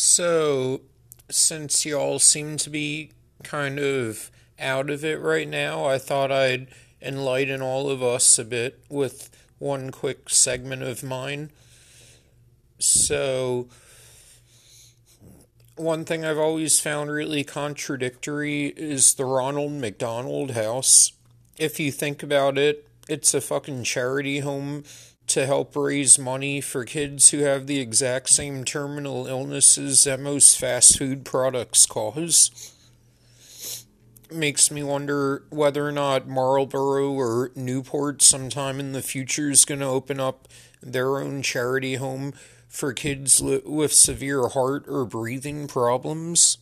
So, since y'all seem to be kind of out of it right now, I thought I'd enlighten all of us a bit with one quick segment of mine. So, one thing I've always found really contradictory is the Ronald McDonald House. If you think about it, it's a fucking charity home to help raise money for kids who have the exact same terminal illnesses that most fast food products cause. Makes me wonder whether or not Marlboro or Newport sometime in the future is going to open up their own charity home for kids li- with severe heart or breathing problems.